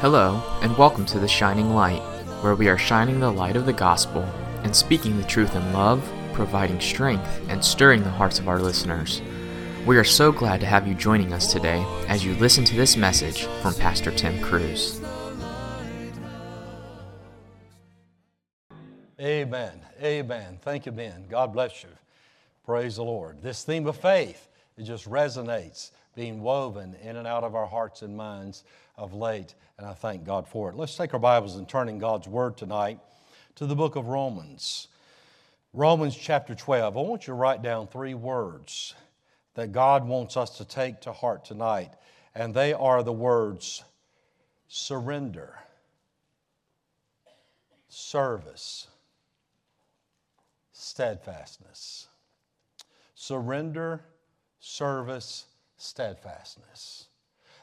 Hello, and welcome to The Shining Light, where we are shining the light of the gospel and speaking the truth in love, providing strength, and stirring the hearts of our listeners. We are so glad to have you joining us today as you listen to this message from Pastor Tim Cruse. Amen. Amen. Thank you, Ben. God bless you. Praise the Lord. This theme of faith, it just resonates, being woven in and out of our hearts and minds of late, and I thank God for it. Let's take our Bibles and turn in God's Word tonight to the book of Romans. Romans chapter 12. I want you to write down three words that God wants us to take to heart tonight, and they are the words surrender, service, steadfastness. Surrender, service, steadfastness.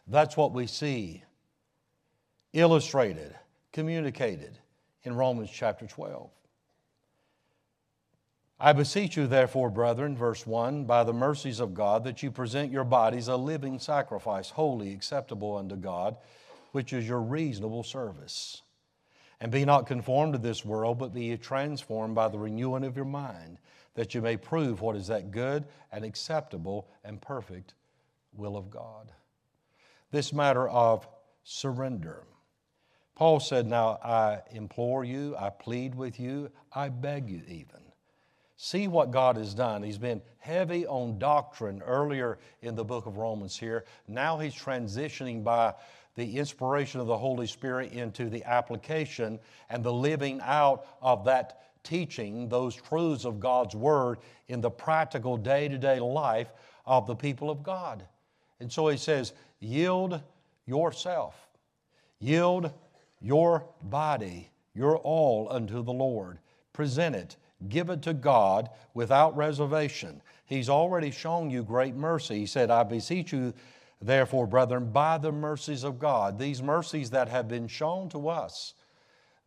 That's what we see illustrated, communicated in Romans chapter 12. I beseech you, therefore, brethren, verse 1, by the mercies of God, that you present your bodies a living sacrifice, holy, acceptable unto God, which is your reasonable service. And be not conformed to this world, but be transformed by the renewing of your mind, that you may prove what is that good and acceptable and perfect will of God this matter of surrender. Paul said, Now I implore you, I plead with you, I beg you even. See what God has done. He's been heavy on doctrine earlier in the book of Romans here. Now he's transitioning by the inspiration of the Holy Spirit into the application and the living out of that teaching, those truths of God's Word in the practical day to day life of the people of God. And so he says, yield yourself, yield your body, your all unto the Lord. Present it, give it to God without reservation. He's already shown you great mercy. He said, I beseech you, therefore, brethren, by the mercies of God, these mercies that have been shown to us,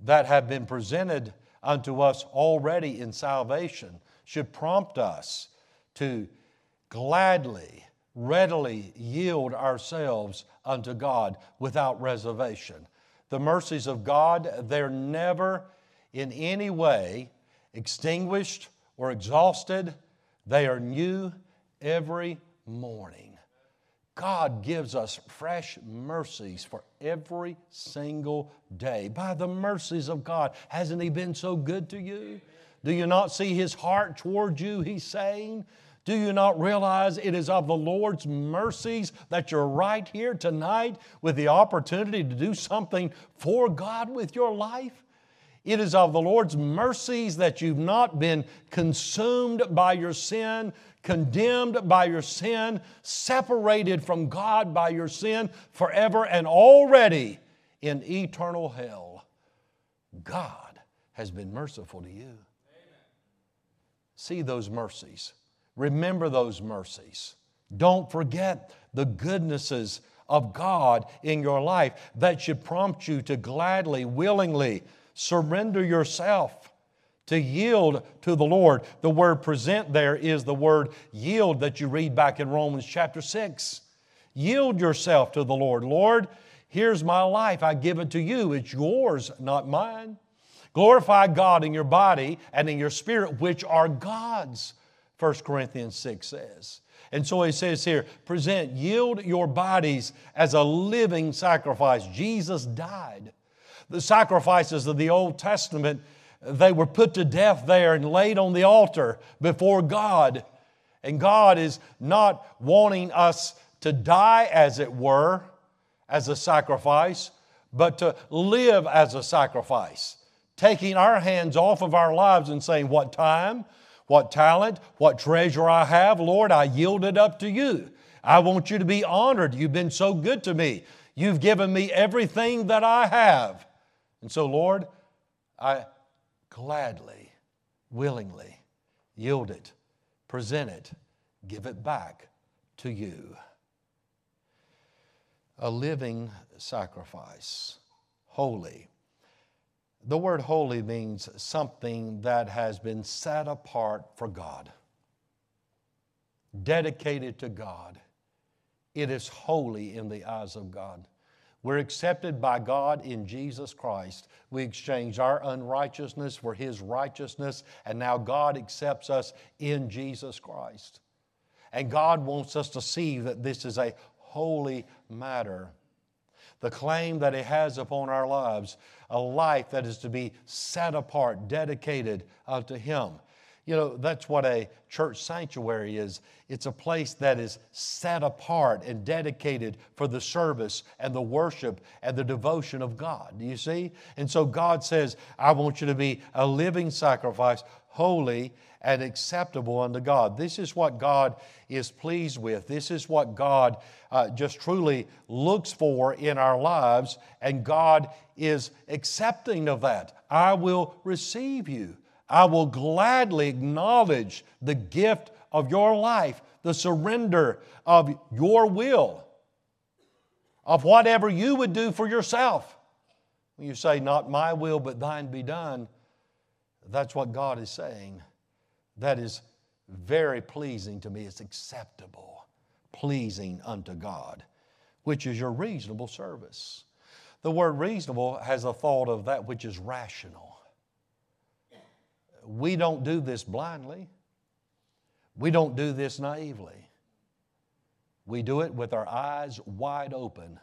that have been presented unto us already in salvation, should prompt us to gladly readily yield ourselves unto God without reservation. The mercies of God, they're never in any way extinguished or exhausted, they are new every morning. God gives us fresh mercies for every single day. By the mercies of God, hasn't He been so good to you? Do you not see His heart toward you? He's saying, do you not realize it is of the Lord's mercies that you're right here tonight with the opportunity to do something for God with your life? It is of the Lord's mercies that you've not been consumed by your sin, condemned by your sin, separated from God by your sin forever, and already in eternal hell. God has been merciful to you. See those mercies. Remember those mercies. Don't forget the goodnesses of God in your life that should prompt you to gladly, willingly surrender yourself, to yield to the Lord. The word present there is the word yield that you read back in Romans chapter 6. Yield yourself to the Lord. Lord, here's my life. I give it to you. It's yours, not mine. Glorify God in your body and in your spirit, which are God's. 1 Corinthians 6 says. And so he says here, present, yield your bodies as a living sacrifice. Jesus died. The sacrifices of the Old Testament, they were put to death there and laid on the altar before God. And God is not wanting us to die, as it were, as a sacrifice, but to live as a sacrifice. Taking our hands off of our lives and saying, What time? What talent, what treasure I have, Lord, I yield it up to you. I want you to be honored. You've been so good to me. You've given me everything that I have. And so, Lord, I gladly, willingly yield it, present it, give it back to you. A living sacrifice, holy the word holy means something that has been set apart for God, dedicated to God. It is holy in the eyes of God. We're accepted by God in Jesus Christ. We exchange our unrighteousness for His righteousness, and now God accepts us in Jesus Christ. And God wants us to see that this is a holy matter. The claim that He has upon our lives, a life that is to be set apart, dedicated to Him. You know, that's what a church sanctuary is. It's a place that is set apart and dedicated for the service and the worship and the devotion of God. Do you see? And so God says, I want you to be a living sacrifice, holy and acceptable unto God. This is what God is pleased with. This is what God uh, just truly looks for in our lives, and God is accepting of that. I will receive you. I will gladly acknowledge the gift of your life, the surrender of your will, of whatever you would do for yourself. When you say, Not my will, but thine be done, that's what God is saying. That is very pleasing to me. It's acceptable, pleasing unto God, which is your reasonable service. The word reasonable has a thought of that which is rational we don't do this blindly. We don't do this naively. We do it with our eyes wide open,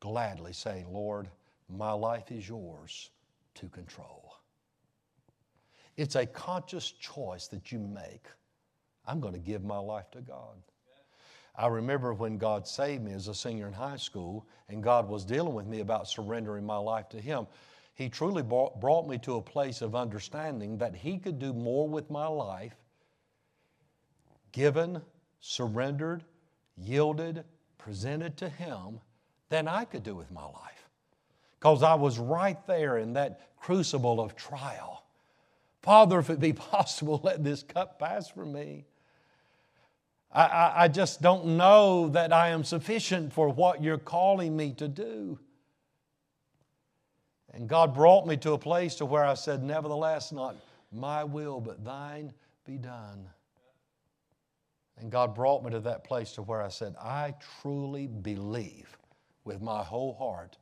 gladly saying, Lord, my life is yours to control. It's a conscious choice that you make. I'm going to give my life to God. I remember when God saved me as a senior in high school, and God was dealing with me about surrendering my life to Him. He truly brought me to a place of understanding that He could do more with my life, given, surrendered, yielded, presented to Him, than I could do with my life. Because I was right there in that crucible of trial. Father, if it be possible, let this cup pass from me. I, I, I just don't know that I am sufficient for what you're calling me to do. And God brought me to a place to where I said, Nevertheless, not my will, but thine be done. And God brought me to that place to where I said, I truly believe with my whole heart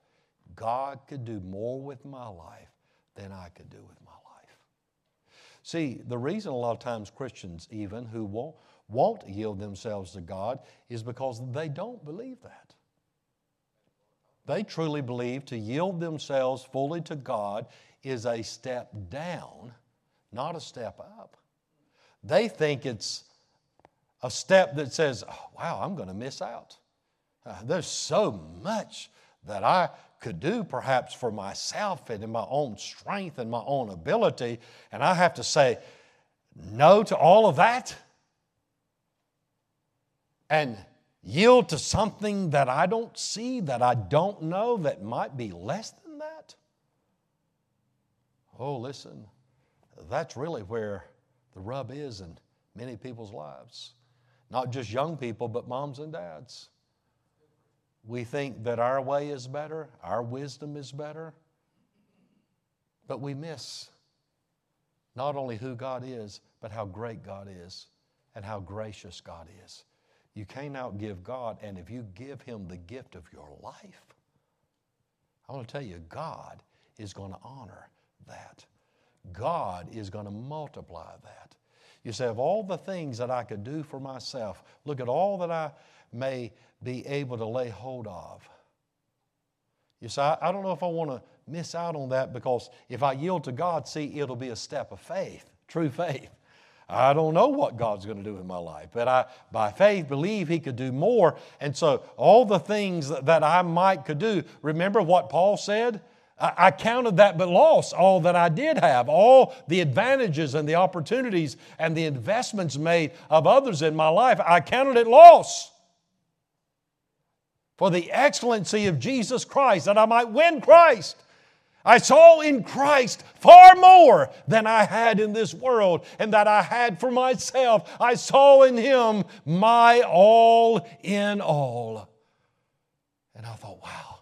God could do more with my life than I could do with my. See, the reason a lot of times Christians, even who won't, won't yield themselves to God, is because they don't believe that. They truly believe to yield themselves fully to God is a step down, not a step up. They think it's a step that says, oh, wow, I'm going to miss out. Uh, there's so much that I could do perhaps for myself and in my own strength and my own ability, and I have to say no to all of that and yield to something that I don't see, that I don't know, that might be less than that? Oh, listen, that's really where the rub is in many people's lives. Not just young people, but moms and dads. We think that our way is better, our wisdom is better, but we miss not only who God is, but how great God is and how gracious God is. You can't outgive God, and if you give Him the gift of your life, I want to tell you, God is going to honor that. God is going to multiply that. You say, of all the things that I could do for myself, look at all that I may be able to lay hold of. You say, I, don't know if I want to miss out on that because if I yield to God, see, it'll be a step of faith, true faith. I don't know what God's going to do in my life, but I, by faith, believe He could do more. And so, all the things that I might could do, remember what Paul said? I counted that but loss, all that I did have, all the advantages and the opportunities and the investments made of others in my life. I counted it loss for the excellency of Jesus Christ, that I might win Christ I saw in Christ far more than I had in this world and that I had for myself. I saw in Him my all in all. And I thought, wow,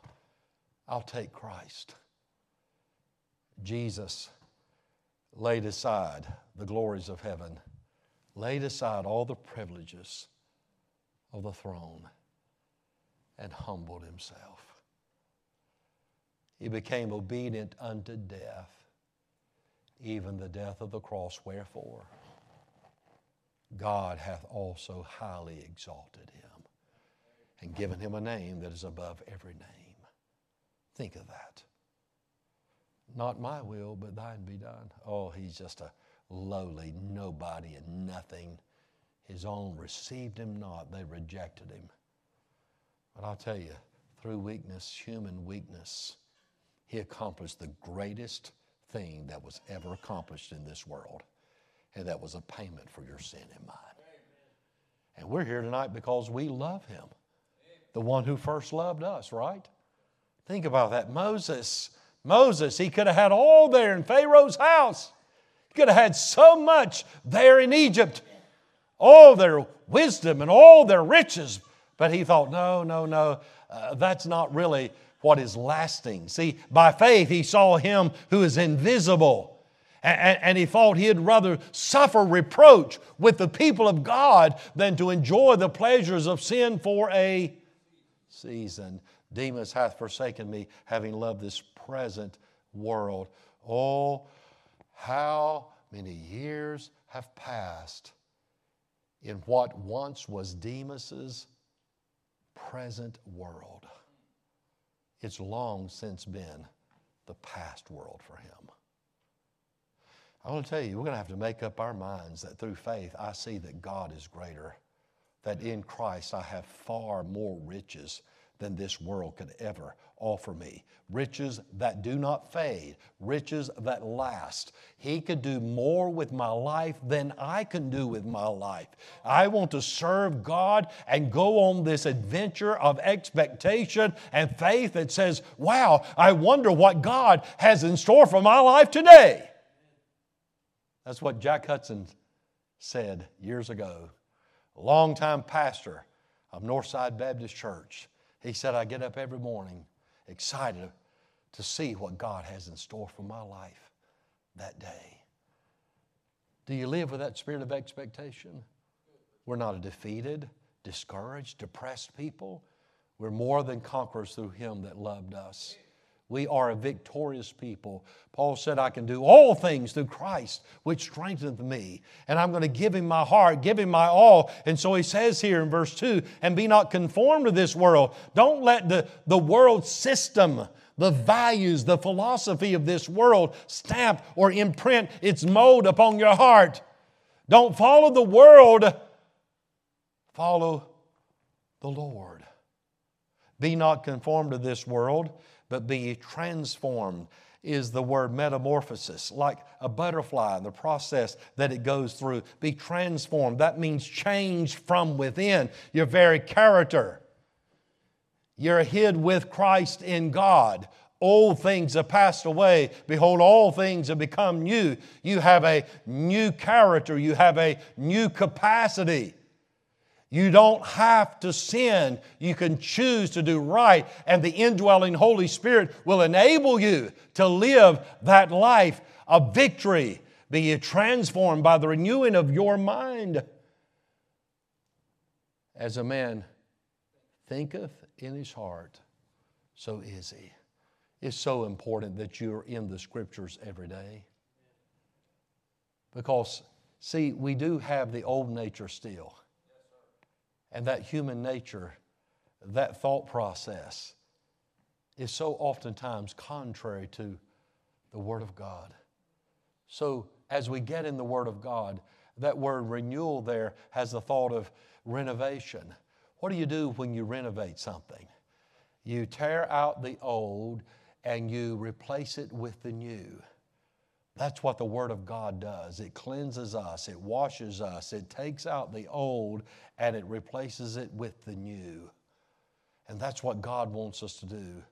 I'll take Christ. Jesus laid aside the glories of heaven, laid aside all the privileges of the throne, and humbled Himself he became obedient unto death, even the death of the cross. Wherefore, God hath also highly exalted him and given him a name that is above every name. Think of that. Not my will, but thine be done. Oh, he's just a lowly nobody and nothing. His own received him not, they rejected him. But I'll tell you, through weakness, human weakness, he accomplished the greatest thing that was ever accomplished in this world, and that was a payment for your sin and mine. And we're here tonight because we love him, the one who first loved us, right? Think about that. Moses, Moses, he could have had all there in Pharaoh's house. He could have had so much there in Egypt, all their wisdom and all their riches. But he thought, no, no, no, uh, that's not really what is lasting. See, by faith, he saw him who is invisible. And, and, he thought he'd rather suffer reproach with the people of God than to enjoy the pleasures of sin for a season. Demas hath forsaken me, having loved this present world. Oh, how many years have passed in what once was Demas's present world. It's long since been the past world for him. I want to tell you, we're going to have to make up our minds that through faith, I see that God is greater, that in Christ I have far more riches than this world could ever offer me. Riches that do not fade, riches that last. He could do more with my life than I can do with my life. I want to serve God and go on this adventure of expectation and faith that says, wow, I wonder what God has in store for my life today. That's what Jack Hudson said years ago, a longtime pastor of Northside Baptist Church. He said, I get up every morning excited to see what God has in store for my life that day. Do you live with that spirit of expectation? We're not a defeated, discouraged, depressed people. We're more than conquerors through Him that loved us. We are a victorious people. Paul said, I can do all things through Christ, which strengtheneth me. And I'm going to give him my heart, give him my all. And so he says here in verse 2 and be not conformed to this world. Don't let the, the world system, the values, the philosophy of this world stamp or imprint its mold upon your heart. Don't follow the world, follow the Lord. Be not conformed to this world but be transformed is the word metamorphosis, like a butterfly, and the process that it goes through. Be transformed. That means change from within your very character. You're hid with Christ in God. Old things have passed away. Behold, all things have become new. You have a new character, you have a new capacity. You don't have to sin. You can choose to do right, and the indwelling Holy Spirit will enable you to live that life of victory. Be ye transformed by the renewing of your mind. As a man thinketh in his heart, so is he. It's so important that you're in the scriptures every day. Because, see, we do have the old nature still and that human nature, that thought process, is so oftentimes contrary to the Word of God. So, as we get in the Word of God, that word renewal there has the thought of renovation. What do you do when you renovate something? You tear out the old and you replace it with the new. That's what the Word of God does. It cleanses us, it washes us, it takes out the old and it replaces it with the new. And that's what God wants us to do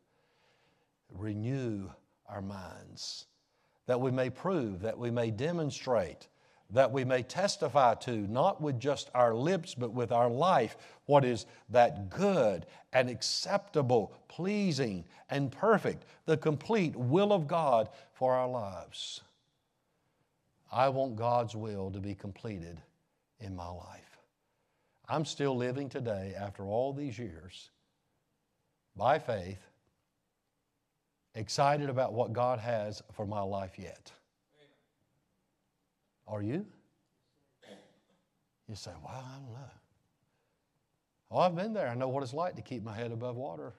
renew our minds, that we may prove, that we may demonstrate, that we may testify to, not with just our lips, but with our life, what is that good and acceptable, pleasing and perfect, the complete will of God for our lives. I want God's will to be completed in my life. I'm still living today after all these years by faith excited about what God has for my life yet. Are you? You say, well, I don't know. Oh, I've been there. I know what it's like to keep my head above water.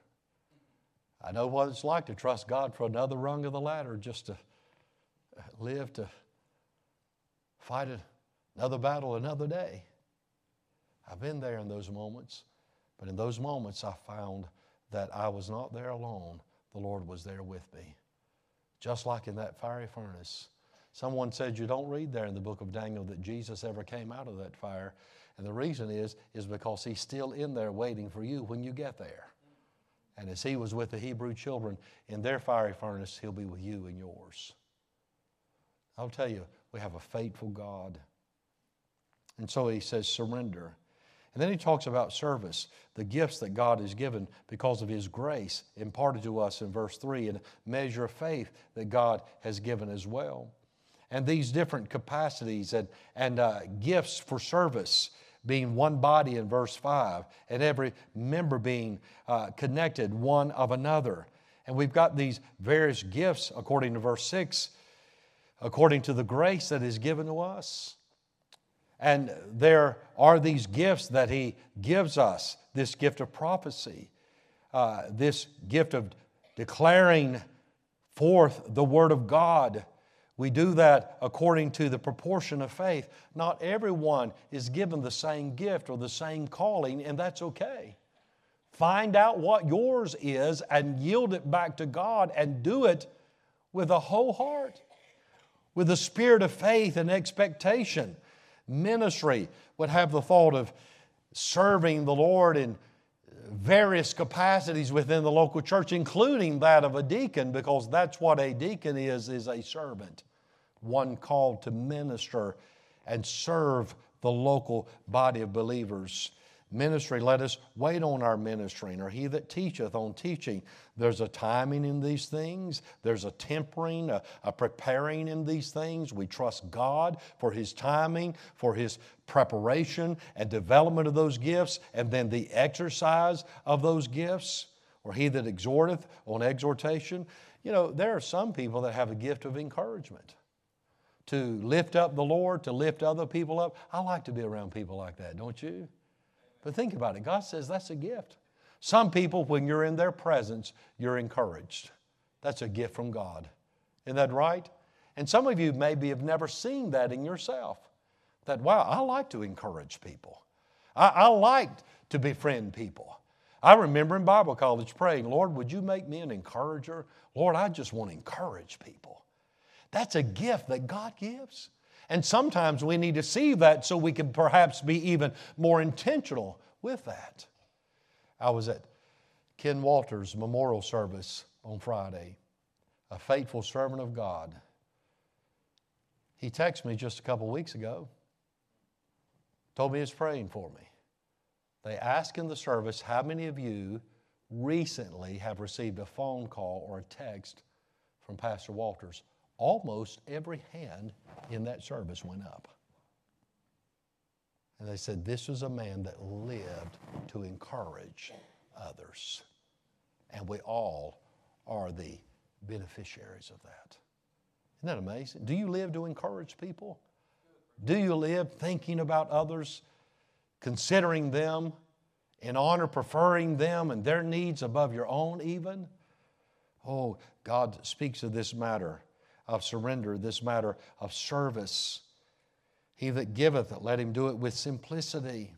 I know what it's like to trust God for another rung of the ladder, just to live to fight another battle another day. I've been there in those moments, but in those moments I found that I was not there alone. The Lord was there with me. Just like in that fiery furnace. Someone said you don't read there in the book of Daniel that Jesus ever came out of that fire. And the reason is, is because he's still in there waiting for you when you get there. And as he was with the Hebrew children in their fiery furnace, he'll be with you in yours. I'll tell you, we have a faithful God. And so he says, surrender. And then he talks about service, the gifts that God has given because of his grace imparted to us in verse 3, and measure of faith that God has given as well. And these different capacities and, and uh, gifts for service being one body in verse 5, and every member being uh, connected one of another. And we've got these various gifts according to verse 6, according to the grace that is given to us. And there are these gifts that He gives us this gift of prophecy, uh, this gift of declaring forth the Word of God. We do that according to the proportion of faith. Not everyone is given the same gift or the same calling, and that's okay. Find out what yours is and yield it back to God and do it with a whole heart, with the spirit of faith and expectation. Ministry would have the thought of serving the Lord in various capacities within the local church, including that of a deacon, because that's what a deacon is, is a servant, one called to minister and serve the local body of believers ministry, let us wait on our ministering, or he that teacheth on teaching. There's a timing in these things, there's a tempering, a, a, preparing in these things. We trust God for his timing, for his preparation and development of those gifts, and then the exercise of those gifts, or he that exhorteth on exhortation. You know, there are some people that have a gift of encouragement. To lift up the Lord, to lift other people up. I like to be around people like that, don't you? But think about it God says that's a gift. Some people, when you're in their presence, you're encouraged. That's a gift from God. Isn't that right? And some of you maybe have never seen that in yourself. That, wow, I like to encourage people. I, I like to befriend people. I remember in Bible college praying, Lord, would you make me an encourager? Lord, I just want to encourage people. That's a gift that God gives. And sometimes we need to see that so we can perhaps be even more intentional with that. I was at Ken Walters' memorial service on Friday, a faithful servant of God. He texted me just a couple weeks ago, told me he was praying for me. They asked in the service, How many of you recently have received a phone call or a text from Pastor Walters? Almost every hand in that service went up. And they said, This was a man that lived to encourage others. And we all are the beneficiaries of that. Isn't that amazing? Do you live to encourage people? Do you live thinking about others, considering them in honor, preferring them and their needs above your own, even? Oh, God speaks of this matter of surrender, this matter of service. He that giveth, it, let him do it with simplicity,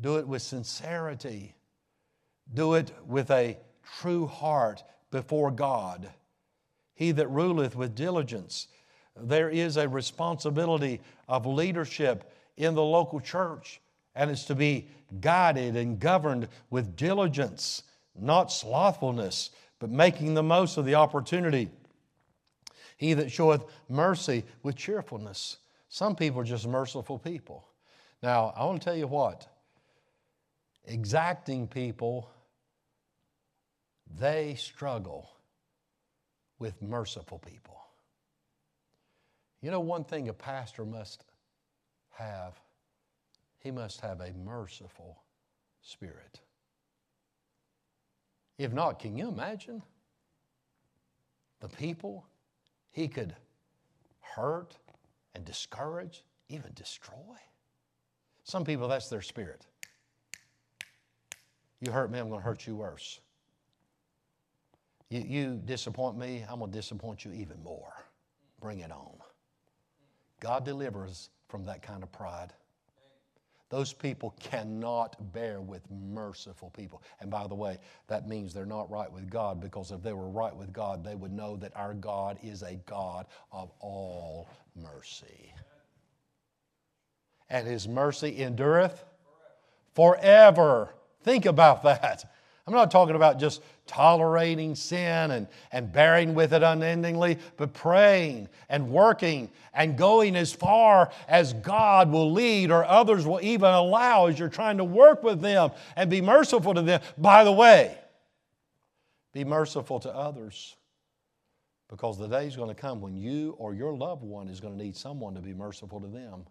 do it with sincerity, do it with a true heart before God. He that ruleth with diligence. There is a responsibility of leadership in the local church, and it's to be guided and governed with diligence, not slothfulness, but making the most of the opportunity he that showeth mercy with cheerfulness. Some people are just merciful people. Now, I want to tell you what exacting people, they struggle with merciful people. You know, one thing a pastor must have, he must have a merciful spirit. If not, can you imagine? the people he could hurt and discourage, even destroy. Some people, that's their spirit. You hurt me, I'm going to hurt you worse. You, you disappoint me, I'm going to disappoint you even more. Bring it on. God delivers from that kind of pride. Those people cannot bear with merciful people. And by the way, that means they're not right with God because if they were right with God, they would know that our God is a God of all mercy. And his mercy endureth forever. Think about that. I'm not talking about just tolerating sin and, and bearing with it unendingly, but praying and working and going as far as God will lead or others will even allow as you're trying to work with them and be merciful to them. By the way, be merciful to others because the day is going to come when you or your loved one is going to need someone to be merciful to them.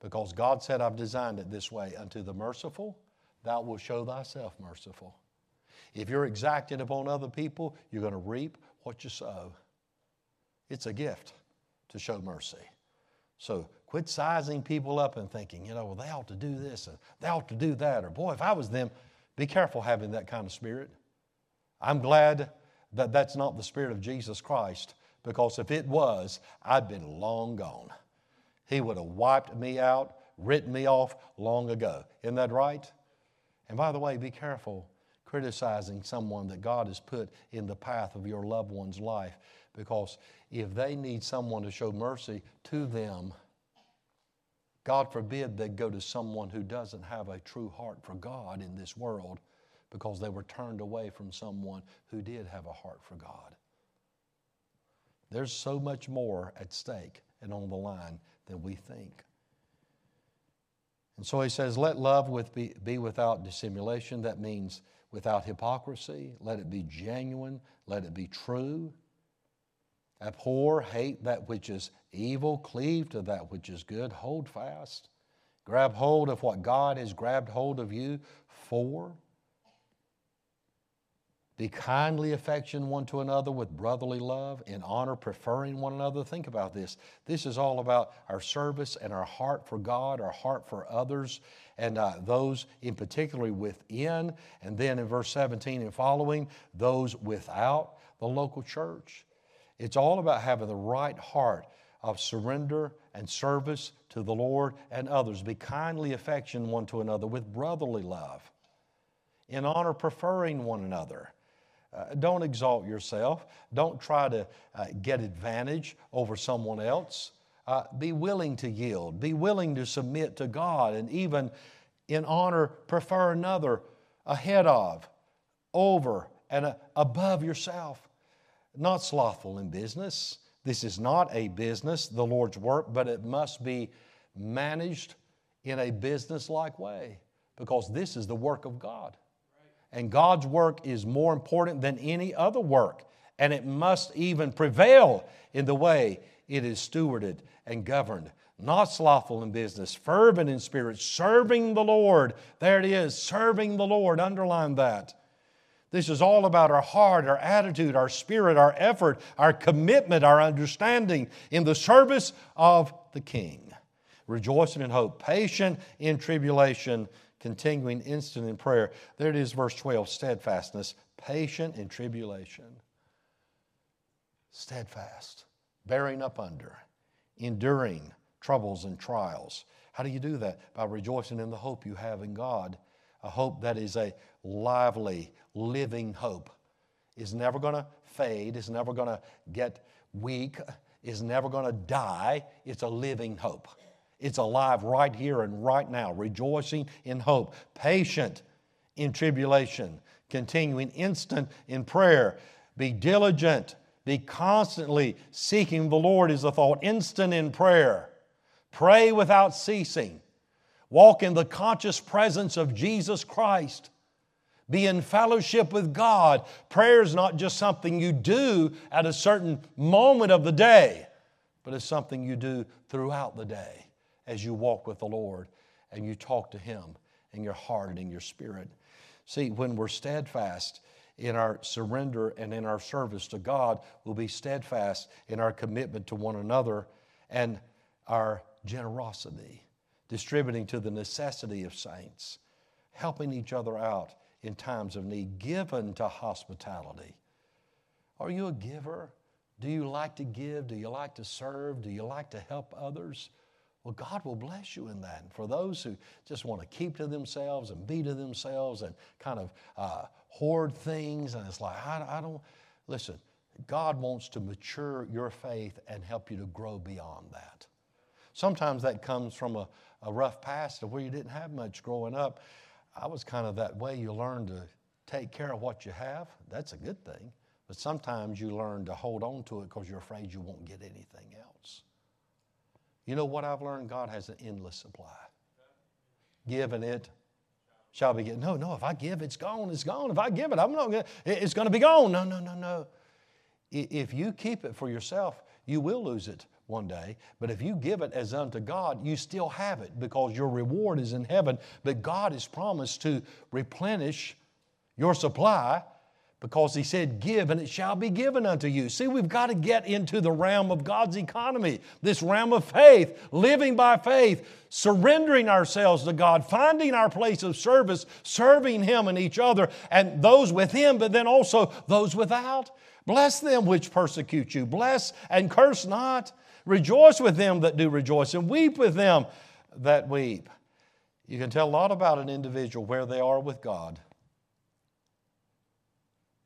Because God said, I've designed it this way unto the merciful thou wilt show thyself merciful. If you're exacting upon other people, you're going to reap what you sow. It's a gift to show mercy. So quit sizing people up and thinking, you know, well, they ought to do this and they ought to do that. Or, boy, if I was them, be careful having that kind of spirit. I'm glad that that's not the spirit of Jesus Christ because if it was, I'd been long gone. He would have wiped me out, written me off long ago. Isn't that right? And by the way, be careful criticizing someone that God has put in the path of your loved one's life because if they need someone to show mercy to them, God forbid they go to someone who doesn't have a true heart for God in this world because they were turned away from someone who did have a heart for God. There's so much more at stake and on the line than we think. And so he says, let love with be, be without dissimulation. That means without hypocrisy. Let it be genuine. Let it be true. Abhor, hate that which is evil. Cleave to that which is good. Hold fast. Grab hold of what God has grabbed hold of you for. Be kindly affection one to another with brotherly love, in honor, preferring one another. Think about this. This is all about our service and our heart for God, our heart for others, and uh, those in particularly within. And then in verse 17 and following, those without the local church. It's all about having the right heart of surrender and service to the Lord and others. Be kindly affection one to another with brotherly love, in honor, preferring one another uh, don't exalt yourself. Don't try to uh, get advantage over someone else. Uh, be willing to yield. Be willing to submit to God and even in honor prefer another ahead of, over, and uh, above yourself. Not slothful in business. This is not a business, the Lord's work, but it must be managed in a business like way because this is the work of God. And God's work is more important than any other work. And it must even prevail in the way it is stewarded and governed. Not slothful in business, fervent in spirit, serving the Lord. There it is, serving the Lord. Underline that. This is all about our heart, our attitude, our spirit, our effort, our commitment, our understanding in the service of the King. Rejoicing in hope, patient in tribulation, continuing instant in prayer. There it is, verse 12 steadfastness, patient in tribulation. Steadfast, bearing up under, enduring troubles and trials. How do you do that? By rejoicing in the hope you have in God, a hope that is a lively, living hope. Is never going to fade, is never going to get weak, is never going to die. It's a living hope. It's alive right here and right now, rejoicing in hope, patient in tribulation, continuing instant in prayer. Be diligent, be constantly seeking the Lord, is the thought, instant in prayer. Pray without ceasing. Walk in the conscious presence of Jesus Christ. Be in fellowship with God. Prayer is not just something you do at a certain moment of the day, but it's something you do throughout the day as you walk with the Lord and you talk to Him in your heart and in your spirit. See, when we're steadfast in our surrender and in our service to God. We'll be steadfast in our commitment to one another and our generosity, distributing to the necessity of saints, helping each other out in times of need, given to hospitality. Are you a giver? Do you like to give? Do you like to serve? Do you like to help others? Well, God will bless you in that. And for those who just want to keep to themselves and be to themselves and kind of uh, hoard things, and it's like, I, I don't, listen, God wants to mature your faith and help you to grow beyond that. Sometimes that comes from a, a rough past of where you didn't have much growing up. I was kind of that way. You learn to take care of what you have. That's a good thing. But sometimes you learn to hold on to it because you're afraid you won't get anything else. You know what I've learned? God has an endless supply. Give and it shall be given. No, no, if I give, it's gone, it's gone. If I give it, I'm not gonna, it's going to be gone. No, no, no, no. If you keep it for yourself, you will lose it one day. But if you give it as unto God, you still have it because your reward is in heaven. But God has promised to replenish your supply because He said, Give and it shall be given unto you. See, we've got to get into the realm of God's economy, this realm of faith, living by faith, surrendering ourselves to God, finding our place of service, serving Him and each other, and those with Him, but then also those without. Bless them which persecute you. Bless and curse not. Rejoice with them that do rejoice, and weep with them that weep. You can tell a lot about an individual where they are with God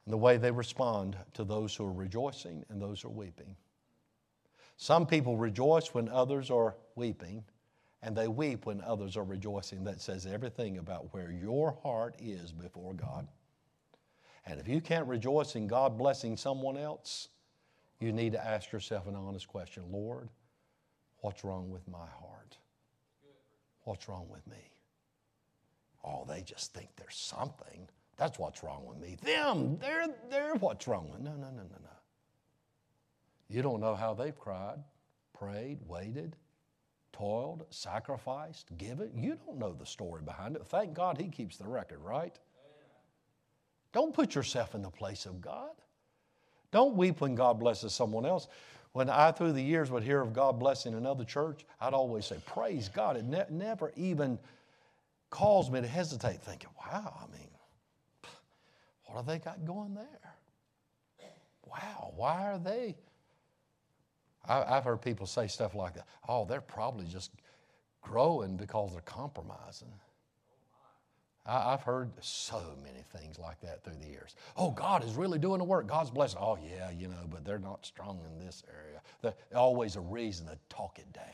and the way they respond to those who are rejoicing and those who are weeping. Some people rejoice when others are weeping, and they weep when others are rejoicing. That says everything about where your heart is before God. And if you can't rejoice in God blessing someone else, you need to ask yourself an honest question Lord, what's wrong with my heart? What's wrong with me? Oh, they just think there's something. That's what's wrong with me. Them, they're, they're what's wrong with No, no, no, no, no. You don't know how they've cried, prayed, waited, toiled, sacrificed, given. You don't know the story behind it. Thank God He keeps the record, right? Don't put yourself in the place of God. Don't weep when God blesses someone else. When I, through the years, would hear of God blessing another church, I'd always say, Praise God. It ne- never even caused me to hesitate, thinking, Wow, I mean, what have they got going there? Wow, why are they? I, have heard people say stuff like that. Oh, they're probably just growing because they're compromising. I, have heard so many things like that through the years. Oh, God is really doing the work. God's blessing. Oh, yeah, you know, but they're not strong in this area. There's always a reason to talk it down.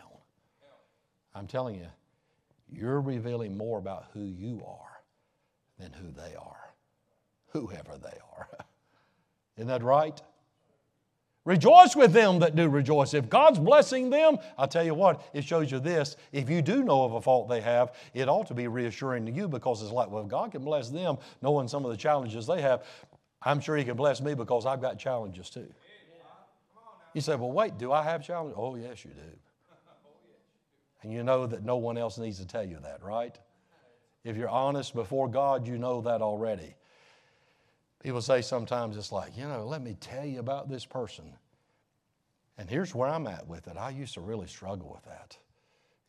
I'm telling you, you're revealing more about who you are than who they are whoever they are. Isn't that right? Rejoice with them that do rejoice. If God's blessing them, I'll tell you what, it shows you this. If you do know of a fault they have, it ought to be reassuring to you because it's like, well, if God can bless them, knowing some of the challenges they have, I'm sure He can bless me because I've got challenges too. You say, well, wait, do I have challenges? Oh, yes, you do. And you know that no one else needs to tell you that, right? If you're honest before God, you know that already. People say sometimes it's like, you know, let me tell you about this person. And here's where I'm at with it. I used to really struggle with that.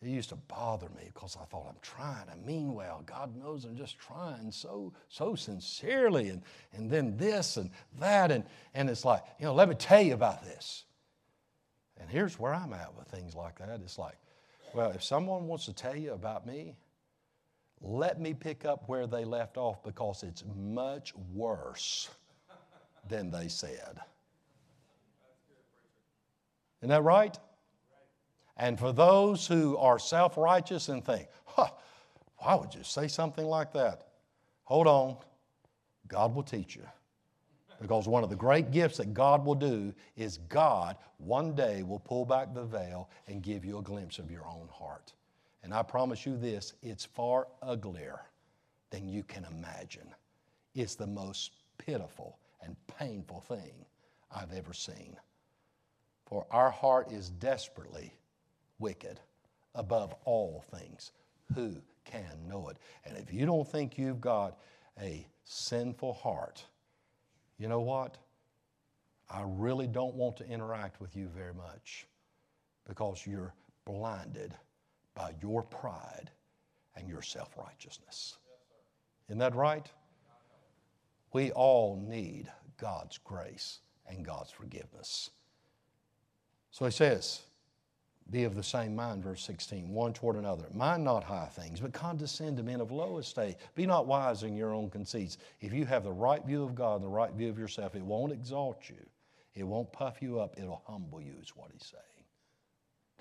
It used to bother me because I thought I'm trying. I mean well. God knows I'm just trying so, so sincerely. And, and then this and that. And, and it's like, you know, let me tell you about this. And here's where I'm at with things like that. It's like, well, if someone wants to tell you about me, let me pick up where they left off because it's much worse than they said. Isn't that right? And for those who are self righteous and think, huh, why would you say something like that? Hold on. God will teach you. Because one of the great gifts that God will do is God one day will pull back the veil and give you a glimpse of your own heart. And I promise you this it's far uglier than you can imagine. It's the most pitiful and painful thing I've ever seen. For our heart is desperately wicked above all things. Who can know it? And if you don't think you've got a sinful heart, you know what? I really don't want to interact with you very much because you're blinded by your pride and your self righteousness. Isn't that right? We all need God's grace and God's forgiveness. So he says, be of the same mind, verse 16, one toward another. Mind not high things, but condescend to men of low estate. Be not wise in your own conceits. If you have the right view of God and the right view of yourself, it won't exalt you, it won't puff you up, it'll humble you, is what he's saying.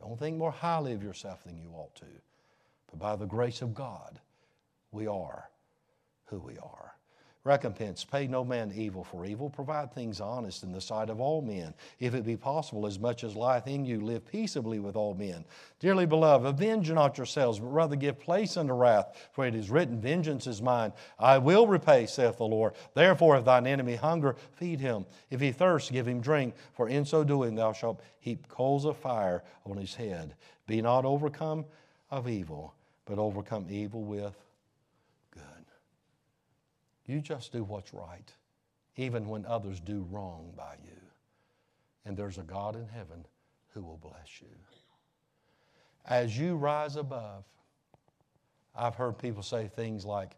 Don't think more highly of yourself than you ought to. But by the grace of God, we are who we are. Recompense, pay no man evil for evil. Provide things honest in the sight of all men. If it be possible, as much as lieth in you, live peaceably with all men. Dearly beloved, avenge not yourselves, but rather give place unto wrath, for it is written, Vengeance is mine. I will repay, saith the Lord. Therefore, if thine enemy hunger, feed him. If he thirst, give him drink, for in so doing thou shalt heap coals of fire on his head. Be not overcome of evil, but overcome evil with you just do what's right, even when others do wrong by you. And there's a God in heaven who will bless you. As you rise above, I've heard people say things like,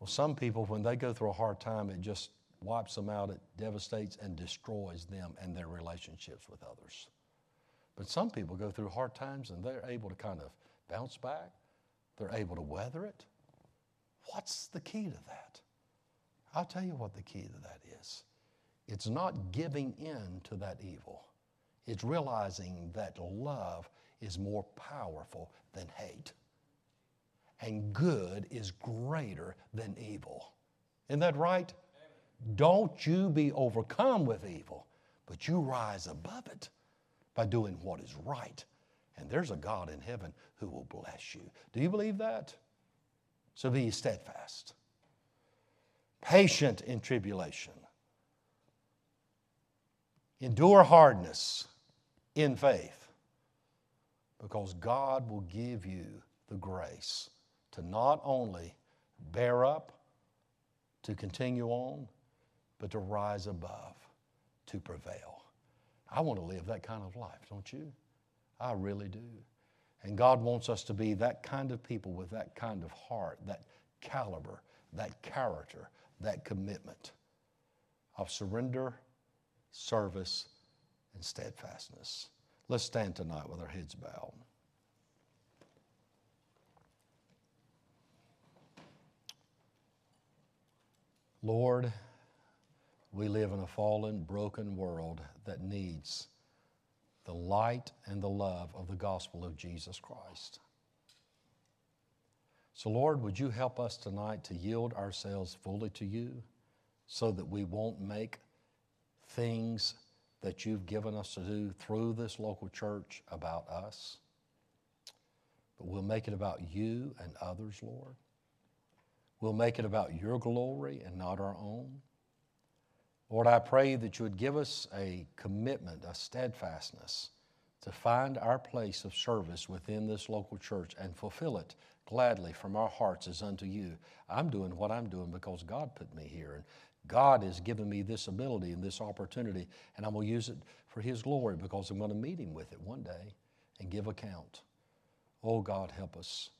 well, some people, when they go through a hard time, it just wipes them out, it devastates and destroys them and their relationships with others. But some people go through hard times and they're able to kind of bounce back, they're able to weather it. What's the key to that? I'll tell you what the key to that is it's not giving in to that evil, it's realizing that love is more powerful than hate, and good is greater than evil. Isn't that right? Don't you be overcome with evil, but you rise above it by doing what is right. And there's a God in heaven who will bless you. Do you believe that? So be steadfast patient in tribulation, endure hardness in faith, because God will give you the grace to not only bear up, to continue on, but to rise above, to prevail. I want to live that kind of life, don't you? I really do. And God wants us to be that kind of people with that kind of heart, that caliber, that character, that commitment of surrender, service, and steadfastness. Let's stand tonight with our heads bowed. Lord, we live in a fallen, broken world that needs the light and the love of the gospel of Jesus Christ. So, Lord, would you help us tonight to yield ourselves fully to you so that we won't make things that you've given us to do through this local church about us, but we'll make it about you and others, Lord. We'll make it about your glory and not our own. Lord, I pray that you would give us a commitment, a steadfastness to find our place of service within this local church and fulfill it gladly from our hearts as unto you. I'm doing what I'm doing because God put me here. And God has given me this ability and this opportunity, and I'm going to use it for His glory because I'm going to meet Him with it one day and give account. Oh, God, help us.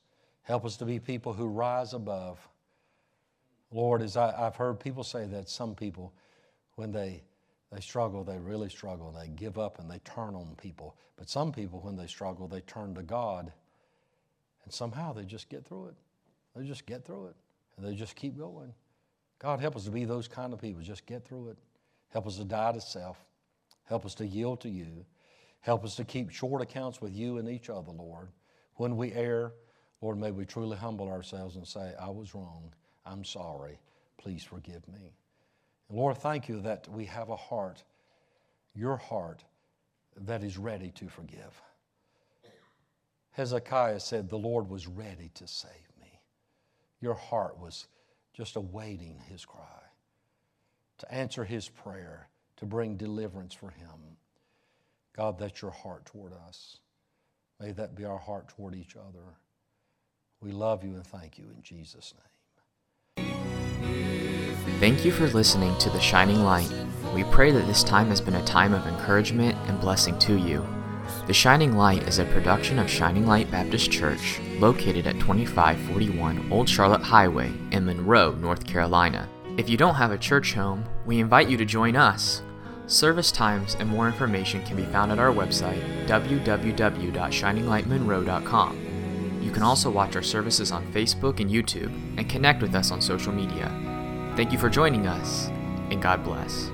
Help us to be people who rise above. Lord, as I, have heard people say that some people, when they, they struggle, they really struggle. and They give up and they turn on people. But some people, when they struggle, they turn to God and somehow they just get through it. They just get through it. And they just keep going. God, help us to be those kind of people. Just get through it. Help us to die to self. Help us to yield to you. Help us to keep short accounts with you and each other, Lord. When we err, Lord, may we truly humble ourselves and say, I was wrong. I'm sorry. Please forgive me. And Lord, thank you that we have a heart, your heart, that is ready to forgive. Hezekiah said, The Lord was ready to save me. Your heart was just awaiting his cry, to answer his prayer, to bring deliverance for him. God, that's your heart toward us. May that be our heart toward each other. We love you and thank you in Jesus' name. Thank you for listening to The Shining Light. We pray that this time has been a time of encouragement and blessing to you. The Shining Light is a production of Shining Light Baptist Church, located at 2541 Old Charlotte Highway in Monroe, North Carolina. If you don't have a church home, we invite you to join us. Service times and more information can be found at our website, www.shininglightmonroe.com. You can also watch our services on Facebook and YouTube and connect with us on social media. Thank you for joining us, and God bless.